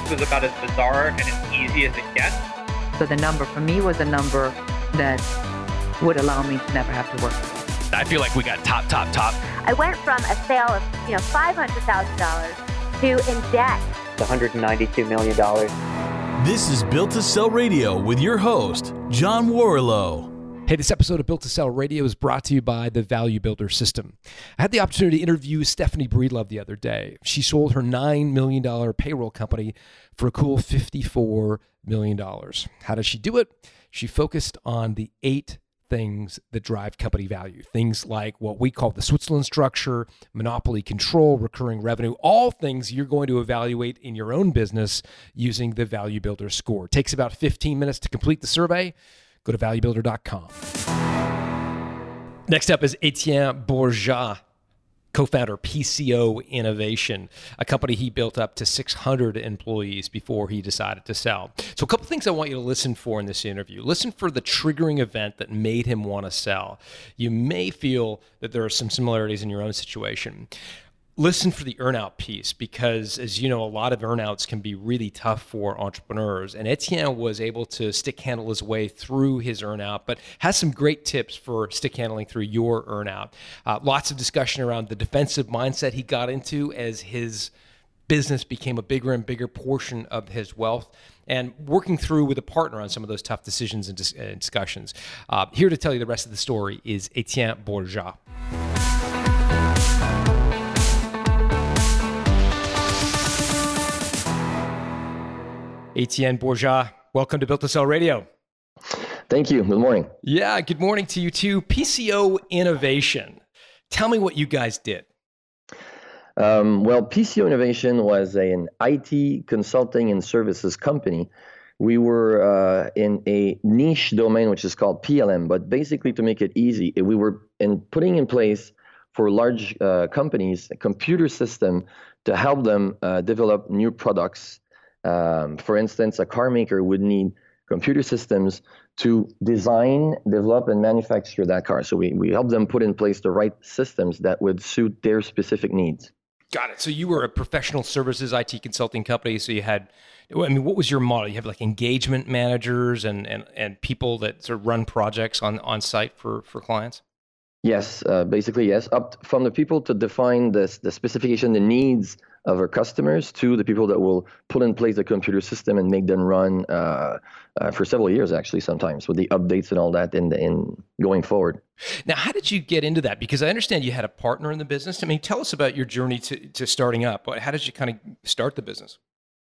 this was about as bizarre and as easy as it gets. So the number for me was a number that would allow me to never have to work. I feel like we got top, top, top. I went from a sale of you know five hundred thousand dollars to in debt. $192 million. This is Built to Sell Radio with your host, John Warrillow. Hey, this episode of Built to Sell Radio is brought to you by the Value Builder System. I had the opportunity to interview Stephanie Breedlove the other day. She sold her $9 million payroll company for a cool $54 million. How did she do it? She focused on the eight things that drive company value. Things like what we call the Switzerland structure, monopoly control, recurring revenue, all things you're going to evaluate in your own business using the Value Builder score. It takes about 15 minutes to complete the survey. Go to valuebuilder.com. Next up is Etienne Borgeat co-founder PCO Innovation, a company he built up to 600 employees before he decided to sell. So a couple things I want you to listen for in this interview. Listen for the triggering event that made him want to sell. You may feel that there are some similarities in your own situation listen for the earnout piece because as you know a lot of earnouts can be really tough for entrepreneurs. And etienne was able to stick handle his way through his earnout but has some great tips for stick handling through your earnout. Uh, lots of discussion around the defensive mindset he got into as his business became a bigger and bigger portion of his wealth and working through with a partner on some of those tough decisions and, dis- and discussions. Uh, here to tell you the rest of the story is etienne borgeat Etienne Borgeat, welcome to Built to Sell Radio. Thank you. Good morning. Yeah, good morning to you too. PCO Innovation. Tell me what you guys did. Um, well, PCO Innovation was a, an IT consulting and services company. We were uh, in a niche domain which is called PLM, but basically to make it easy, we were in putting in place for large uh, companies a computer system to help them uh, develop new products um, for instance, a car maker would need computer systems to design, develop, and manufacture that car. So we, we help them put in place the right systems that would suit their specific needs. Got it. So you were a professional services IT consulting company. So you had, I mean, what was your model? You have like engagement managers and, and, and people that sort of run projects on, on site for, for clients? Yes, uh, basically, yes. Up from the people to define the, the specification, the needs of our customers to the people that will put in place the computer system and make them run uh, uh, for several years, actually, sometimes with the updates and all that in, the, in going forward. Now, how did you get into that? Because I understand you had a partner in the business. I mean, tell us about your journey to, to starting up. How did you kind of start the business?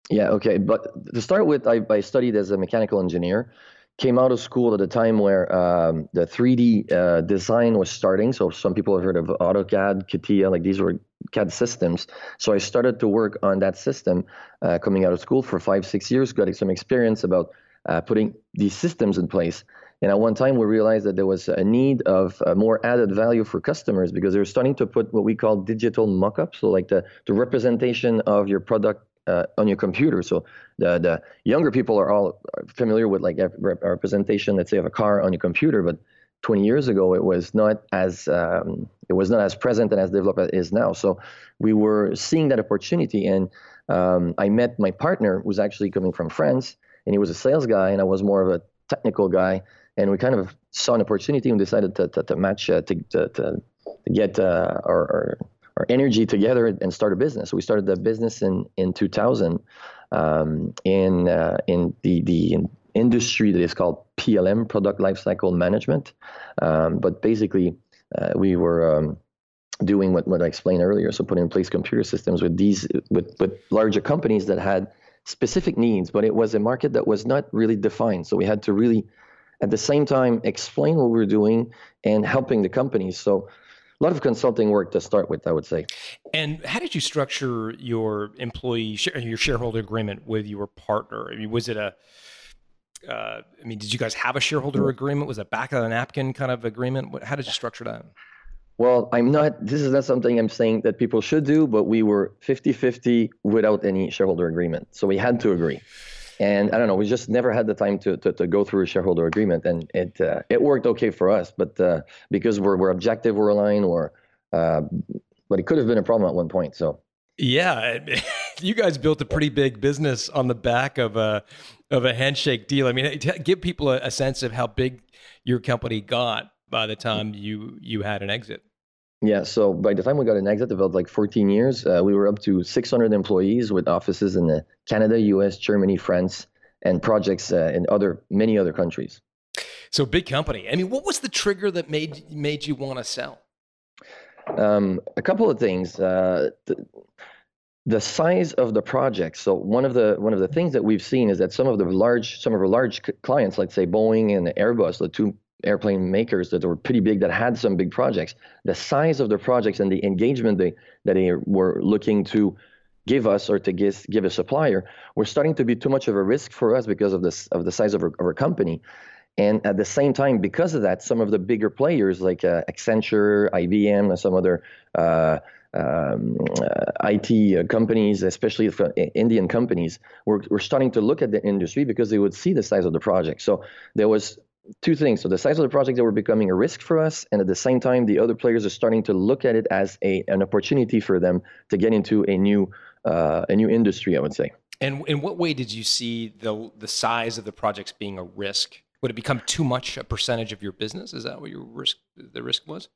Yeah, okay. But to start with, I, I studied as a mechanical engineer came out of school at a time where um, the 3D uh, design was starting. So some people have heard of AutoCAD, CATIA, like these were CAD systems. So I started to work on that system uh, coming out of school for five, six years, got some experience about uh, putting these systems in place. And at one time, we realized that there was a need of uh, more added value for customers because they were starting to put what we call digital mock-ups, so like the, the representation of your product uh, on your computer. So the the younger people are all familiar with like representation, let's say, of a car on your computer, but 20 years ago it was not as um, it was not as present and as developed as it is now. So we were seeing that opportunity, and um, I met my partner, who's actually coming from France, and he was a sales guy, and I was more of a technical guy, and we kind of saw an opportunity and decided to to, to match uh, to, to, to get uh, our, our our energy together and start a business. We started the business in in 2000 um, in uh, in the the industry that is called PLM, Product Lifecycle Management. Um, but basically, uh, we were um, doing what, what I explained earlier. So putting in place computer systems with these with with larger companies that had specific needs, but it was a market that was not really defined. So we had to really at the same time explain what we we're doing and helping the companies. So a lot of consulting work to start with, I would say. And how did you structure your employee your shareholder agreement with your partner? I mean, was it a uh, I mean, did you guys have a shareholder agreement? Was it back of the napkin kind of agreement? How did you structure that? Well, I'm not, this is not something I'm saying that people should do, but we were 50 50 without any shareholder agreement. So we had to agree. And I don't know, we just never had the time to, to, to go through a shareholder agreement. And it uh, it worked okay for us, but uh, because we're, we're objective, we're aligned, or, uh, but it could have been a problem at one point. So yeah, you guys built a pretty big business on the back of a of a handshake deal. I mean, give people a, a sense of how big your company got by the time you you had an exit. Yeah, so by the time we got an exit, about like 14 years, uh, we were up to 600 employees with offices in uh, Canada, U.S., Germany, France, and projects uh, in other many other countries. So big company. I mean, what was the trigger that made made you want to sell? Um, a couple of things. Uh, the, the size of the project. So one of the one of the things that we've seen is that some of the large some of our large clients, like say Boeing and Airbus, the two airplane makers that were pretty big that had some big projects, the size of the projects and the engagement they that they were looking to give us or to give, give a supplier were starting to be too much of a risk for us because of this of the size of our, of our company. And at the same time, because of that, some of the bigger players like uh, Accenture, IBM, and some other uh, um, uh, IT companies, especially Indian companies, were, were starting to look at the industry because they would see the size of the project. So there was two things. So the size of the project that were becoming a risk for us, and at the same time, the other players are starting to look at it as a an opportunity for them to get into a new uh, a new industry. I would say. And in what way did you see the the size of the projects being a risk? Would it become too much a percentage of your business? Is that what your risk the risk was?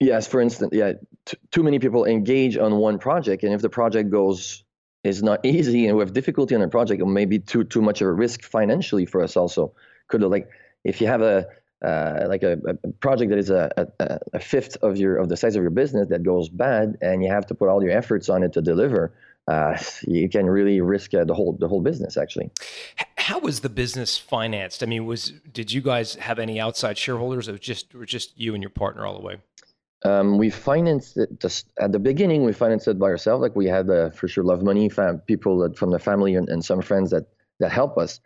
Yes, for instance, yeah, t- too many people engage on one project, and if the project goes is not easy and we have difficulty on a project, it may be too too much of a risk financially for us. Also, could like if you have a uh, like a, a, project that is a, a, a, fifth of your of the size of your business that goes bad, and you have to put all your efforts on it to deliver, uh, you can really risk uh, the whole the whole business actually. How was the business financed? I mean, was did you guys have any outside shareholders, or just or just you and your partner all the way? Um, we financed it just at the beginning. We financed it by ourselves. Like we had uh, for sure love money, fam- people that, from the family and, and some friends that that help us.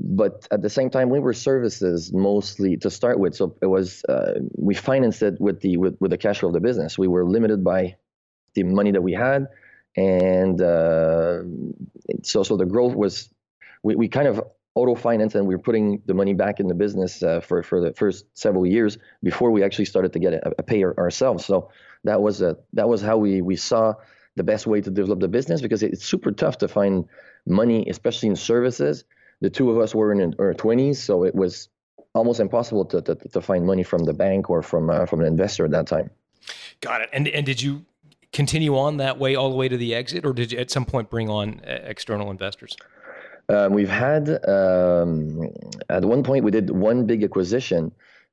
But at the same time, we were services mostly to start with. So it was uh, we financed it with the with, with the cash flow of the business. We were limited by the money that we had and uh, so so the growth was we, we kind of auto finance and we were putting the money back in the business uh, for for the first several years before we actually started to get a, a pay ourselves so that was a, that was how we we saw the best way to develop the business because it's super tough to find money especially in services the two of us were in our 20s so it was almost impossible to, to, to find money from the bank or from uh, from an investor at that time got it and and did you continue on that way all the way to the exit, or did you at some point bring on uh, external investors? Um, we've had um, at one point we did one big acquisition,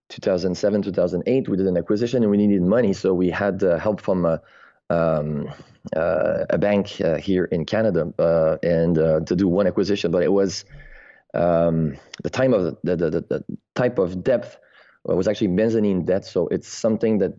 2007 2008. We did an acquisition and we needed money, so we had uh, help from a, um, uh, a bank uh, here in Canada uh, and uh, to do one acquisition. But it was um, the time of the, the, the, the type of depth was actually mezzanine debt, so it's something that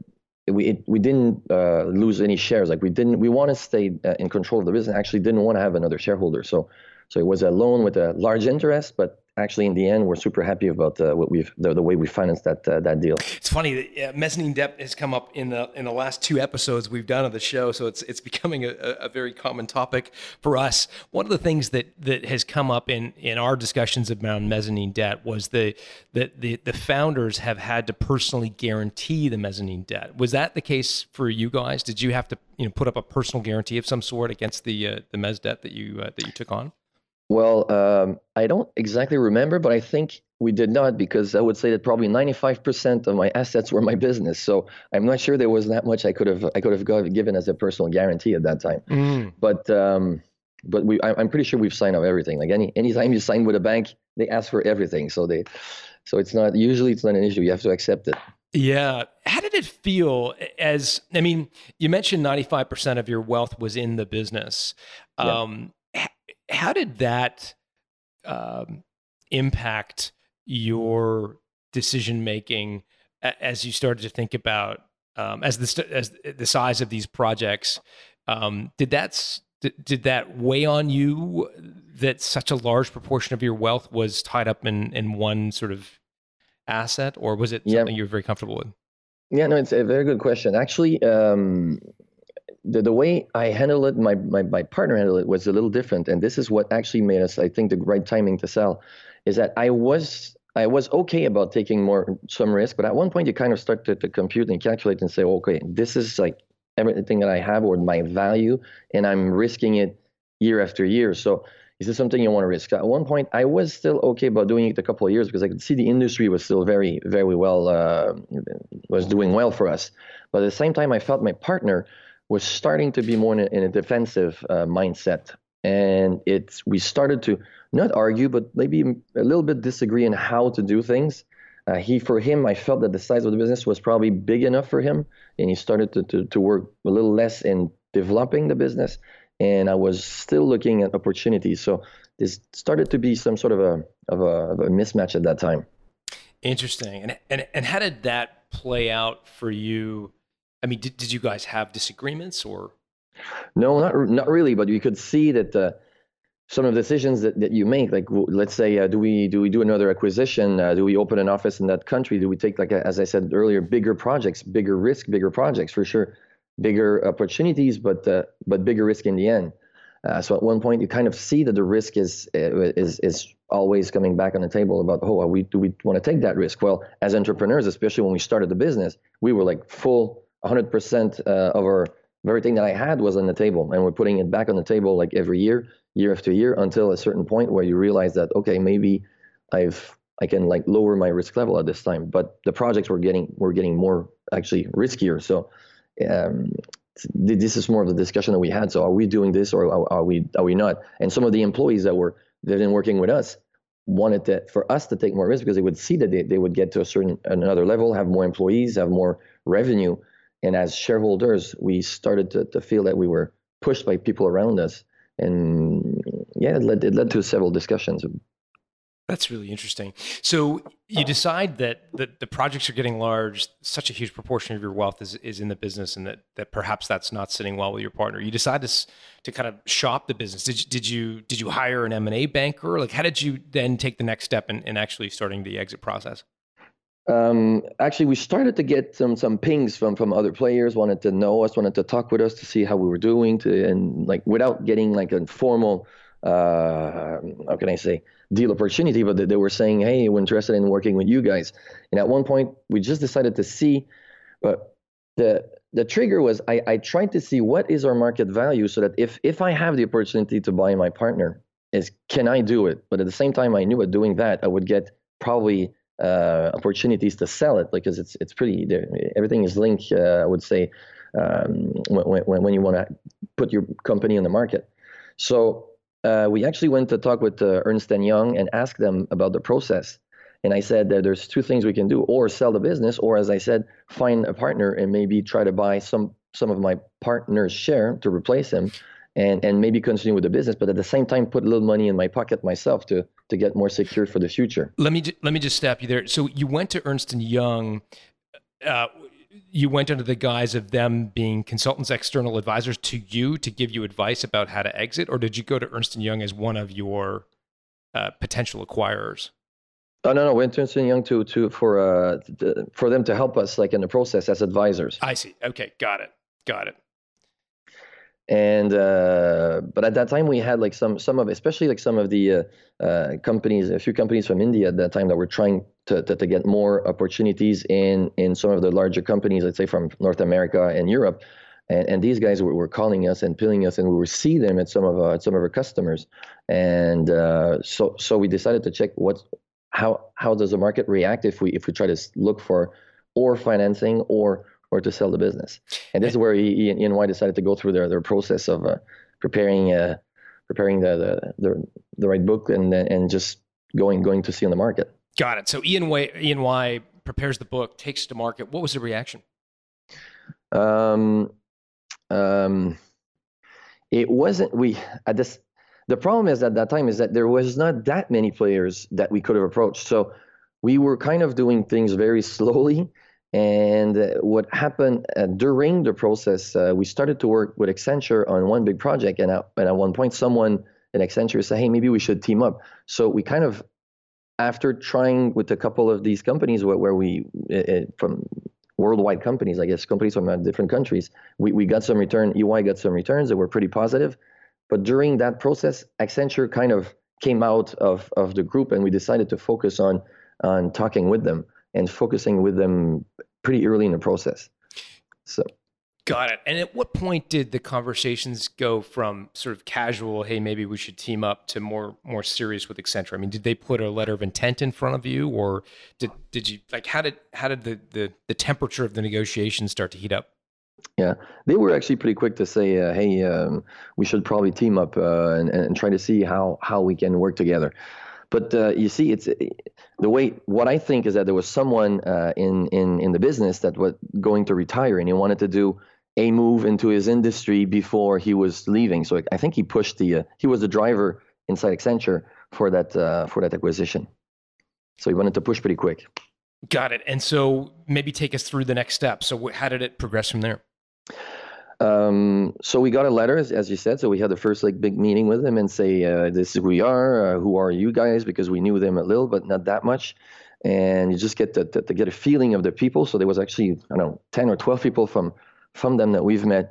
we it, we didn't uh, lose any shares. Like we didn't, we want to stay uh, in control of the business. Actually, didn't want to have another shareholder. So, so it was a loan with a large interest, but actually in the end we're super happy about uh, what we've the, the, way we financed that uh, that deal. It's funny that mezzanine debt has come up in the in the last two episodes we've done of the show so it's it's becoming a, a very common topic for us. One of the things that that has come up in in our discussions about mezzanine debt was the that the the founders have had to personally guarantee the mezzanine debt. Was that the case for you guys? Did you have to you know put up a personal guarantee of some sort against the uh, the mez debt that you uh, that you took on well, um, I don't exactly remember, but I think we did not because I would say that probably 95% of my assets were my business. So I'm not sure there was that much I could have I could have given as a personal guarantee at that time. Mm. But um, but we I, am pretty sure we've signed up everything. Like any anytime you sign with a bank, they ask for everything. So they so it's not usually it's not an issue. You have to accept it. Yeah. How did it feel as I mean, you mentioned 95% of your wealth was in the business. Um, how did that um, impact your decision making as you started to think about um, as the as the size of these projects? Um, did that did that weigh on you that such a large proportion of your wealth was tied up in in one sort of asset, or was it something you were very comfortable with? Yeah, no, it's a very good question. Actually, um, the, the way I handled it, my, my, my partner handled it was a little different. And this is what actually made us, I think, the right timing to sell is that I was I was okay about taking more some risk, but at one point you kind of start to, to compute and calculate and say, okay, this is like everything that I have or my value, and I'm risking it year after year. So is this something you want to risk? At one point, I was still okay about doing it a couple of years because I could see the industry was still very, very well, uh, was doing well for us. But at the same time, I felt my partner was starting to be more in a, in a defensive uh, mindset. And it's we started to not argue, but maybe a little bit disagree on how to do things. Uh, he, for him, I felt that the size of the business was probably big enough for him, and he started to, to, to work a little less in developing the business. And I was still looking at opportunities. So this started to be some sort of a of a, of a mismatch at that time. Interesting. And and and how did that play out for you? I mean, did, did you guys have disagreements or? No, not not really. But you could see that uh, some of the decisions that, that you make, like let's say, uh, do we do we do another acquisition? Uh, do we open an office in that country? Do we take like a, as I said earlier, bigger projects, bigger risk, bigger projects for sure, bigger opportunities, but uh, but bigger risk in the end. Uh, so at one point, you kind of see that the risk is uh, is is always coming back on the table about oh, we do we want to take that risk? Well, as entrepreneurs, especially when we started the business, we were like full 100% uh, of our everything that I had was on the table, and we're putting it back on the table like every year, year after year, until a certain point where you realize that okay, maybe I've I can like lower my risk level at this time. But the projects were getting were getting more actually riskier. So um, this is more of the discussion that we had. So are we doing this or are, are we are we not? And some of the employees that were that been working with us wanted to, for us to take more risk because they would see that they, they would get to a certain another level, have more employees, have more revenue, and as shareholders, we started to, to feel that we were pushed by people around us. And yeah, it led, it led to several discussions. That's really interesting. So you decide that, that the projects are getting large, such a huge proportion of your wealth is, is in the business, and that, that perhaps that's not sitting well with your partner. You decide to, to kind of shop the business. Did you, did you did you hire an M and A banker? Like, how did you then take the next step in, in actually starting the exit process? Um, actually, we started to get some some pings from from other players. Wanted to know us, wanted to talk with us to see how we were doing, to and like without getting like a formal, uh, how can I say, deal opportunity. But they were saying, hey, we're interested in working with you guys. And at one point, we just decided to see, but the the trigger was I, I tried to see what is our market value so that if if I have the opportunity to buy my partner, is can I do it? But at the same time, I knew at doing that I would get probably uh, opportunities to sell it because it's it's pretty everything is linked. Uh, I would say um, when, when when you want to put your company in the market. So uh, we actually went to talk with uh, Ernst and Young and asked them about the process. And I said that there's two things we can do: or sell the business, or as I said, find a partner and maybe try to buy some some of my partner's share to replace him and and maybe continue with the business, but at the same time put a little money in my pocket myself to to get more secure for the future. Let me let me just stop you there. So you went to Ernst and Young. Uh, you went under the guise of them being consultants, external advisors to you to give you advice about how to exit, or did you go to Ernst and Young as one of your uh, potential acquirers? Oh no, no, went to Ernst and Young to to for uh to, for them to help us like in the process as advisors. I see. Okay, got it, got it and uh, but at that time we had like some some of especially like some of the uh, uh, companies a few companies from India at that time that were trying to, to, to get more opportunities in in some of the larger companies let's say from North America and Europe. And, and these guys were, were calling us and pilling us and we would see them at some of our, at some of our customers. And uh, so so we decided to check what how how does the market react if we if we try to look for or financing or or to sell the business. And this is where E, and EY decided to go through their, their process of uh, preparing uh, preparing the, the, the the right book and and just going going to see on the market. Got it. So EY EY prepares the book, takes it to market. What was the reaction? Um, um, it wasn't we at this. The problem is at that time is that there was not that many players that we could have approached. So we were kind of doing things very slowly and uh, what happened uh, during the process, uh, we started to work with Accenture on one big project, and at, and at one point, someone in Accenture said, "Hey, maybe we should team up." So we kind of, after trying with a couple of these companies, where, where we uh, from worldwide companies, I guess companies from different countries, we, we got some return. EY got some returns that were pretty positive, but during that process, Accenture kind of came out of of the group, and we decided to focus on on talking with them and focusing with them pretty early in the process. So Got it. And at what point did the conversations go from sort of casual, hey, maybe we should team up, to more more serious with Accenture? I mean, did they put a letter of intent in front of you, or did did you like how did how did the the, the temperature of the negotiations start to heat up? Yeah, they were actually pretty quick to say, uh, "Hey, um, we should probably team up uh, and, and try to see how how we can work together." But uh, you see, it's the way. What I think is that there was someone uh, in in in the business that was going to retire, and he wanted to do a move into his industry before he was leaving. So I think he pushed the uh, he was the driver inside Accenture for that uh, for that acquisition. So he wanted to push pretty quick. Got it. And so maybe take us through the next step. So how did it progress from there? Um, so we got a letter, as, you said. So we had the first like big meeting with them and say, uh, "This is who we are. Uh, who are you guys?" Because we knew them a little, but not that much. And you just get to, to, to get a feeling of the people. So there was actually I don't know ten or twelve people from from them that we've met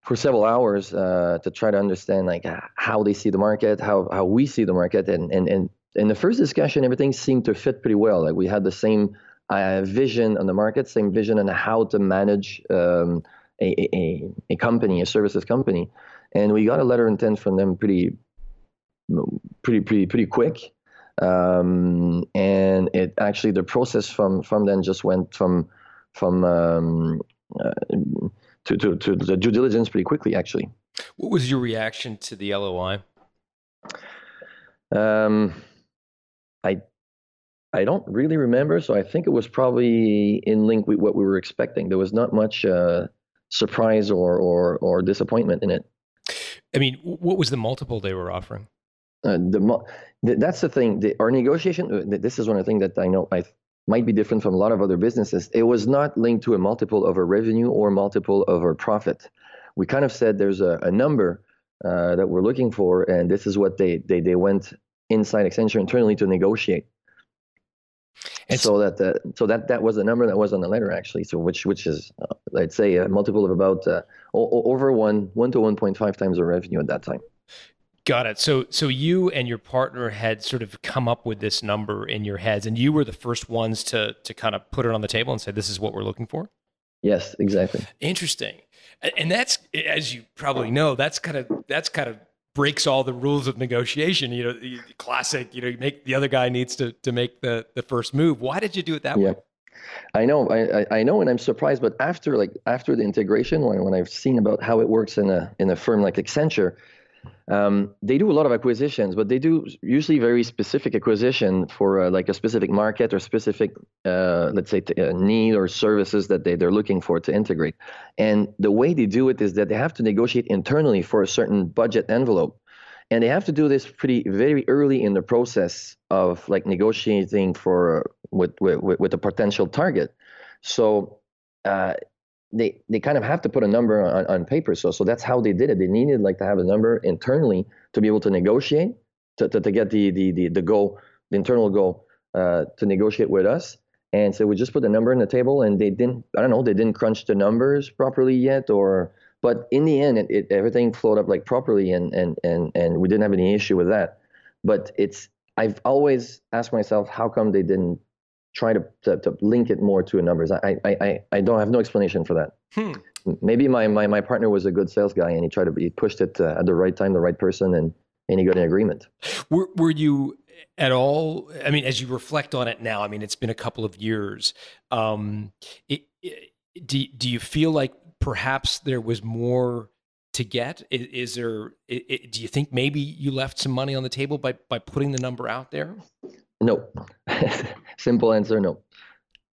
for several hours uh, to try to understand like how they see the market, how how we see the market, and and and in the first discussion, everything seemed to fit pretty well. Like we had the same uh, vision on the market, same vision on how to manage um, a, a a company, a services company, and we got a letter of intent from them pretty pretty pretty pretty quick. Um, and it actually the process from from then just went from from um, uh, to, to, to the due diligence pretty quickly, actually. What was your reaction to the LOI? Um, I I don't really remember, so I think it was probably in link with what we were expecting. There was not much uh, surprise or, or or disappointment in it. I mean, what was the multiple they were offering? Uh, the, that's the thing. The, our negotiation. Uh, this is one of the things that I know. I might be different from a lot of other businesses. It was not linked to a multiple of a revenue or multiple of our profit. We kind of said there's a, a number uh, that we're looking for, and this is what they they they went inside Accenture internally to negotiate. And so that uh, so that that was the number that was on the letter actually. So which which is uh, I'd say a multiple of about uh, over one one to one point five times the revenue at that time. Got it. So so you and your partner had sort of come up with this number in your heads, and you were the first ones to to kind of put it on the table and say, "This is what we're looking for." Yes, exactly. Interesting, and that's as you probably know, that's kind of that's kind of breaks all the rules of negotiation. You know, classic. You know, you make the other guy needs to to make the the first move. Why did you do it that yeah. way? I know, I, I know, and I'm surprised. But after like after the integration, when, when I've seen about how it works in a in a firm like Accenture, um, they do a lot of acquisitions, but they do usually very specific acquisition for uh, like a specific market or specific, uh, let's say, t- uh, need or services that they, they're looking for to integrate. And the way they do it is that they have to negotiate internally for a certain budget envelope. And they have to do this pretty very early in the process of like negotiating for with with, with a potential target. So uh, they they kind of have to put a number on, on paper. So so that's how they did it. They needed like to have a number internally to be able to negotiate to, to, to get the, the the the goal, the internal goal uh, to negotiate with us. And so we just put the number on the table, and they didn't. I don't know. They didn't crunch the numbers properly yet, or but in the end, it, it everything flowed up like properly, and and and and we didn't have any issue with that. But it's I've always asked myself, how come they didn't try to, to, to, link it more to a numbers. I, I, I, I don't have no explanation for that. Hmm. Maybe my, my, my partner was a good sales guy and he tried to he pushed it uh, at the right time, the right person, and, and he got an agreement. Were, were you at all? I mean, as you reflect on it now, I mean, it's been a couple of years. Um, it, it, do, do you feel like perhaps there was more to get? Is, is there? do you think maybe you left some money on the table by by putting the number out there? No. Simple answer, no.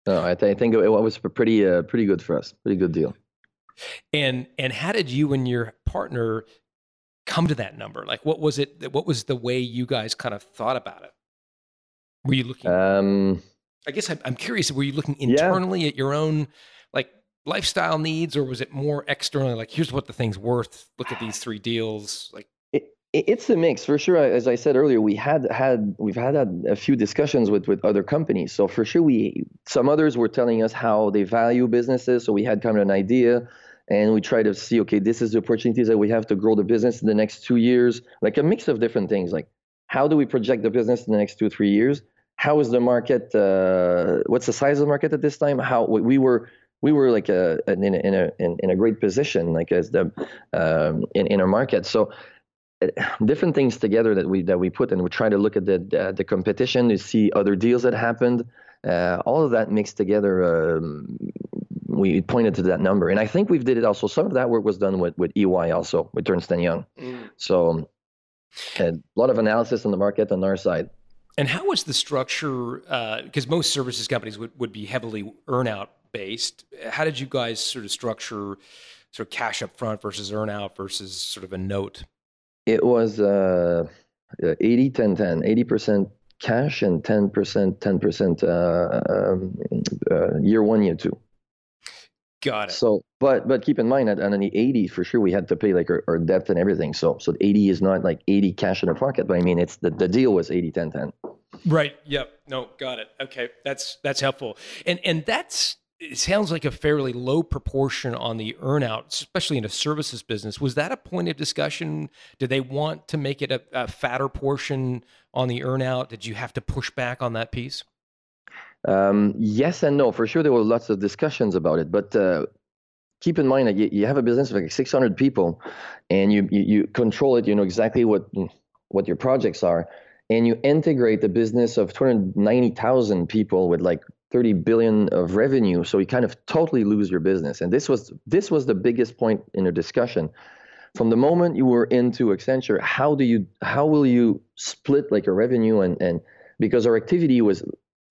No, I, th- I think it, was pretty uh, pretty good for us. Pretty good deal. And and how did you and your partner come to that number? Like, what was it? What was the way you guys kind of thought about it? Were you looking? Um, I guess I'm, I'm curious. Were you looking internally yeah. at your own like lifestyle needs, or was it more externally? Like, here's what the thing's worth. Look at these three deals. Like, it's a mix for sure. As I said earlier, we had had we've had a few discussions with with other companies. So for sure, we some others were telling us how they value businesses. So we had kind of an idea, and we try to see okay, this is the opportunities that we have to grow the business in the next two years. Like a mix of different things. Like how do we project the business in the next two three years? How is the market? Uh, what's the size of the market at this time? How we were we were like a, in, a, in a in, a great position, like as the um, in in our market. So different things together that we that we put and we try to look at the the, the competition to see other deals that happened. Uh, all of that mixed together, um, we pointed to that number, and I think we've did it also. Some of that work was done with with EY also with Ernst and Young. Mm. So a lot of analysis on the market on our side. And how was the structure? Because uh, most services companies would, would be heavily earnout based. How did you guys sort of structure sort of cash up front versus earnout versus sort of a note? It was uh, 80 10 10, 80% cash and 10% 10% uh, um, uh, year one, year two. Got it. So, but but keep in mind that on the 80, for sure, we had to pay like our, our debt and everything. So, so 80 is not like 80 cash in the pocket, but I mean, it's the, the deal was 80 10 10. Right. Yep. No, got it. Okay. That's that's helpful. And and that's it sounds like a fairly low proportion on the earnout, especially in a services business. Was that a point of discussion? Did they want to make it a, a fatter portion on the earnout? Did you have to push back on that piece? Um, yes and no. For sure, there were lots of discussions about it, but uh, keep in mind that you, you have a business of like 600 people, and you, you, you control it. You know exactly what what your projects are, and you integrate the business of 290,000 people with like 30 billion of revenue so you kind of totally lose your business. And this was this was the biggest point in the discussion. From the moment you were into accenture how do you how will you split like a revenue and and because our activity was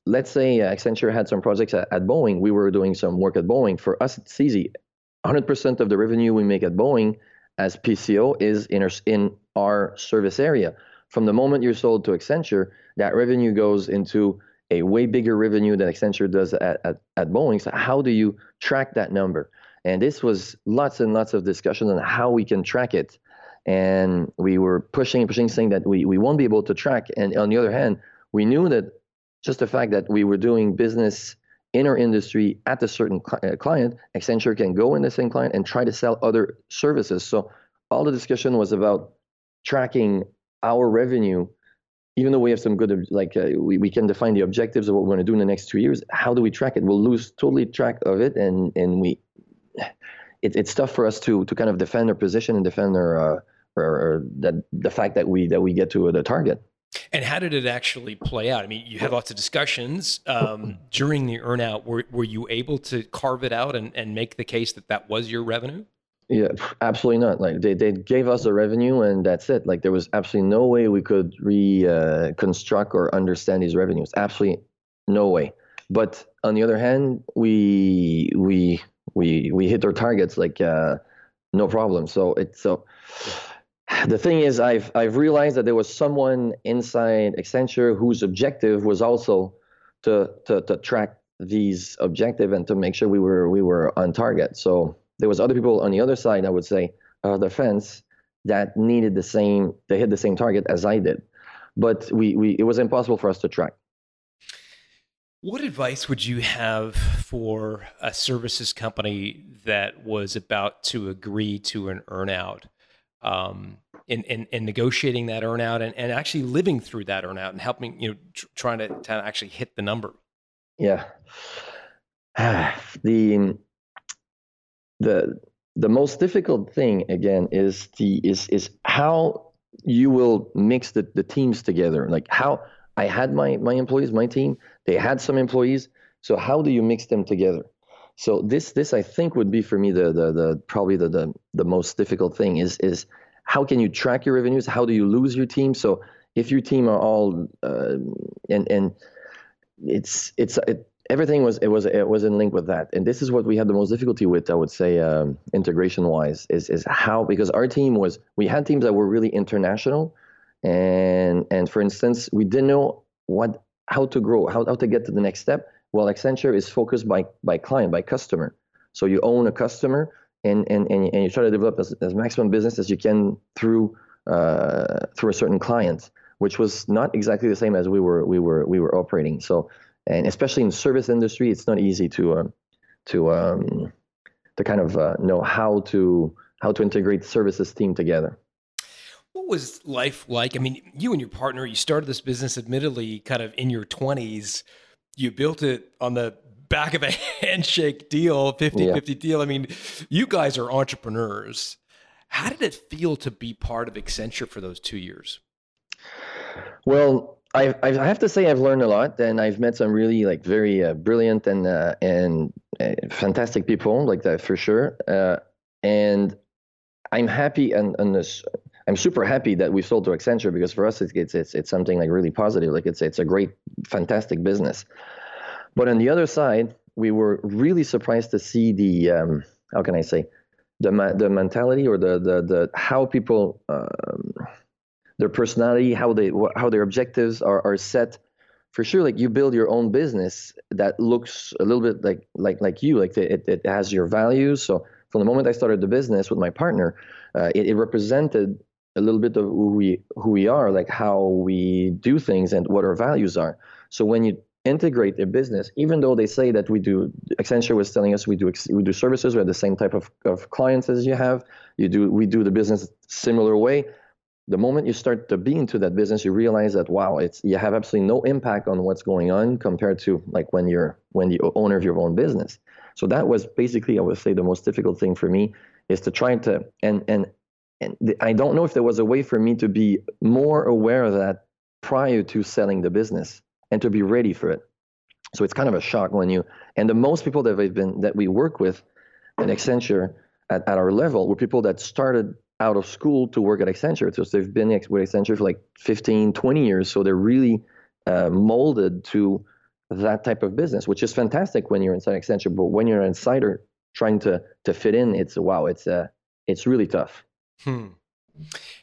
let's say uh, accenture had some projects at, at boeing we were doing some work at boeing. For us it's easy. 100% of the revenue we make at boeing as pco is in our, in our service area. From the moment you're sold to accenture that revenue goes into a way bigger revenue than Accenture does at, at, at Boeing. So how do you track that number? And this was lots and lots of discussion on how we can track it. And we were pushing and pushing, saying that we, we won't be able to track. And on the other hand, we knew that just the fact that we were doing business in our industry at a certain cl- uh, client, Accenture can go in the same client and try to sell other services. So all the discussion was about tracking our revenue even though we have some good like uh, we, we can define the objectives of what we're going to do in the next two years how do we track it we'll lose totally track of it and and we it, it's tough for us to to kind of defend our position and defend our, uh, our, our that the fact that we that we get to the target and how did it actually play out? I mean, you had lots of discussions um, during the earnout. Were, were you able to carve it out and, and make the case that that was your revenue? Yeah, absolutely not. Like they, they gave us the revenue and that's it. Like there was absolutely no way we could reconstruct uh, or understand these revenues. Absolutely no way. But on the other hand, we we we we hit our targets like uh, no problem. So it's so the thing is I've I've realized that there was someone inside Accenture whose objective was also to to to track these objective and to make sure we were we were on target. So there was other people on the other side, I would say, uh, the fence that needed the same, they hit the same target as I did, but we, we it was impossible for us to track. What advice would you have for a services company that was about to agree to an earnout, um, in, in, in negotiating that earnout and, and actually living through that earnout and helping, you know, tr- trying to, to actually hit the number? Yeah. the the the most difficult thing again is the is is how you will mix the, the teams together. Like how i had my my employees my team they had some employees. So how do you mix them together? So this this i think would be for me the the, the probably the, the the most difficult thing is is how can you track your revenues? How do you lose your team? So if your team are all uh, and and it's it's it, everything was it was it was in link with that. And this is what we had the most difficulty with i would say um, integration wise is is how because our team was we had teams that were really international. And and for instance we didn't know what how to grow how, how to get to the next step. Well accenture is focused by by client by customer. So you own a customer and and and, and you try to develop as, as maximum business as you can through uh, through a certain client which was not exactly the same as we were we were we were operating. So and especially in the service industry, it's not easy to uh, to um, to kind of uh, know how to how to integrate services team together. What was life like? I mean, you and your partner, you started this business admittedly kind of in your 20s. You built it on the back of a handshake deal, 50 Yeah. 50 deal. I mean, you guys are entrepreneurs. How did it feel to be part of Accenture for those two years? Well, I, I have to say I've learned a lot, and I've met some really like very uh, brilliant and uh, and uh, fantastic people, like that for sure. Uh, and I'm happy, and, and this, I'm super happy that we sold to Accenture because for us it's, it's it's it's something like really positive. Like it's it's a great, fantastic business. But on the other side, we were really surprised to see the um, how can I say the the mentality or the the the how people. Um, their personality, how they how their objectives are, are set. For sure, like you build your own business that looks a little bit like like like you, like it, it has your values. So from the moment I started the business with my partner, uh, it, it represented a little bit of who we who we are, like how we do things and what our values are. So when you integrate a business, even though they say that we do, Accenture was telling us we do we do services, we have the same type of, of clients as you have. You do we do the business similar way the moment you start to be into that business you realize that wow it's you have absolutely no impact on what's going on compared to like when you're when the owner of your own business. So that was basically i would say the most difficult thing for me is to try to and and and i don't know if there was a way for me to be more aware of that prior to selling the business and to be ready for it. So it's kind of a shock when you. And the most people that we've been that we work with at accenture at, at our level were people that started out of school to work at Accenture. So they've been with Accenture for like 15, 20 years. So they're really uh, molded to that type of business, which is fantastic when you're inside Accenture. But when you're an insider trying to to fit in, it's wow, it's uh, it's really tough. Hmm.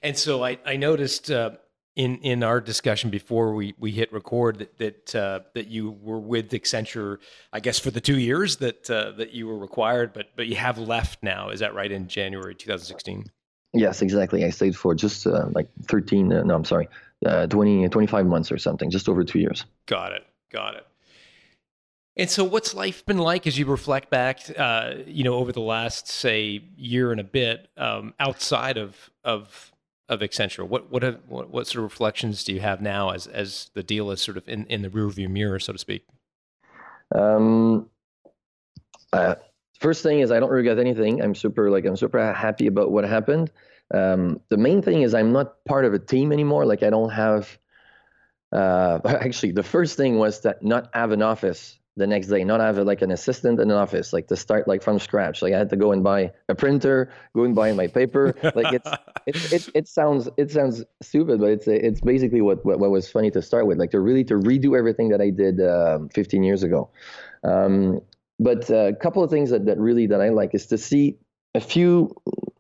And so I, I noticed uh, in in our discussion before we, we hit record that that uh, that you were with Accenture, I guess for the two years that uh, that you were required, but but you have left now. Is that right? In January 2016. Yes, exactly. I stayed for just uh, like 13, uh, no, I'm sorry, uh, 20, 25 months or something, just over two years. Got it. Got it. And so, what's life been like as you reflect back, uh, you know, over the last say year and a bit, um, outside of of of Accenture? What what, have, what what sort of reflections do you have now as as the deal is sort of in, in the rearview mirror, so to speak? Um, uh, first thing is I don't regret anything. I'm super like I'm super happy about what happened. Um, the main thing is I'm not part of a team anymore. Like I don't have. Uh, actually, the first thing was that not have an office the next day, not have like an assistant in an office, like to start like from scratch. Like I had to go and buy a printer, go and buy my paper. Like it's it, it, it sounds it sounds stupid, but it's it's basically what, what what was funny to start with. Like to really to redo everything that I did um, 15 years ago. Um, but a couple of things that, that really that I like is to see a few.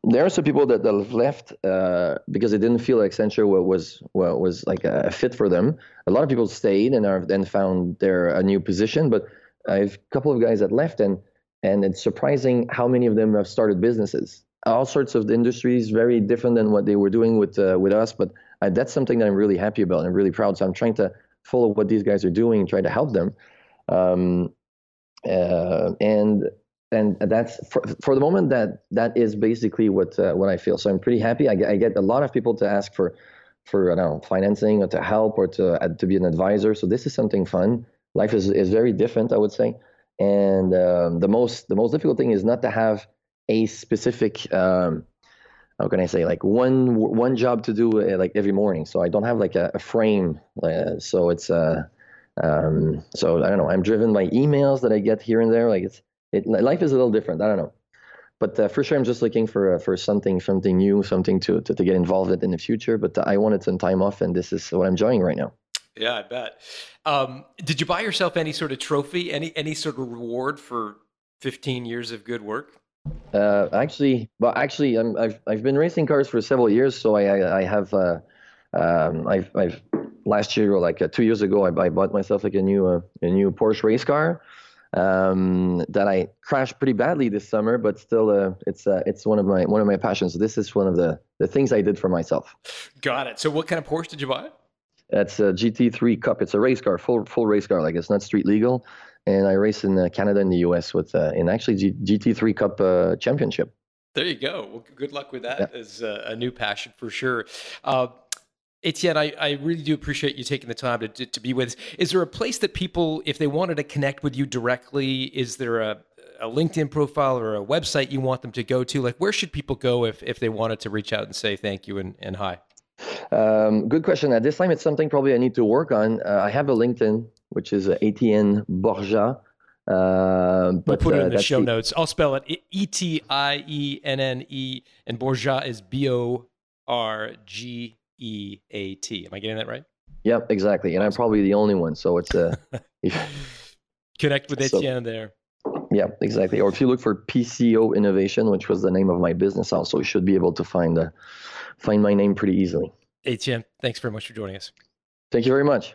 There are some people that, that have left uh, because they didn't feel Accenture was was was like a fit for them. A lot of people stayed and are then found their a new position. But I have a couple of guys that left, and and it's surprising how many of them have started businesses. All sorts of industries, very different than what they were doing with uh, with us. But uh, that's something that I'm really happy about. and I'm really proud. So I'm trying to follow what these guys are doing and try to help them. Um, uh, and and that's for, for the moment that that is basically what uh, what I feel. So I'm pretty happy. I, get- I get a lot of people to ask for for I don't know financing or to help or to uh, to be an advisor. So this is something fun. Life is is very different, I would say. And um, the most the most difficult thing is not to have a specific um, how can I say like one one job to do uh, like every morning. So I don't have like a, a frame. Uh, so it's uh, um, so I don't know. I'm driven by emails that I get here and there. Like it's it life is a little different. I don't know, but uh, for sure I'm just looking for uh, for something something new, something to, to to get involved in in the future. But I wanted some time off, and this is what I'm enjoying right now. Yeah, I bet. Um, did you buy yourself any sort of trophy, any any sort of reward for 15 years of good work? Uh, actually, well, actually, I'm, I've I've been racing cars for several years, so I I, I have uh, um, I've I've last year or like uh, two years ago, I, I bought myself like a new uh, a new Porsche race car um, that I crashed pretty badly this summer, but still, uh, it's uh, it's one of my one of my passions. So this is one of the the things I did for myself. Got it. So, what kind of Porsche did you buy? That's a GT3 Cup. It's a race car, full full race car. Like it's not street legal, and I race in uh, Canada and the US with uh, in actually G- GT3 Cup uh, championship. There you go. Well, good luck with that as a, a new passion for sure. Etienne, I, I really do appreciate you taking the time to, to, to be with us. Is there a place that people, if they wanted to connect with you directly, is there a, a LinkedIn profile or a website you want them to go to? Like, where should people go if, if they wanted to reach out and say thank you and, and hi? Um, good question. At this time, it's something probably I need to work on. Uh, I have a LinkedIn, which is uh, Etienne Borgeat. Uh, we'll put it uh, in the show the- notes. I'll spell it E T I E N N E, and Borgeat is B O R G E A T. Am I getting that right? Yep, exactly. And I'm probably the only one. So it's uh, Connect with So- there. yeah, exactly. Or if you look for PCO Innovation, which was the name of my business, also you should be able to find uh, find my name pretty easily. Etienne, thanks very much for joining us. Thank you very much.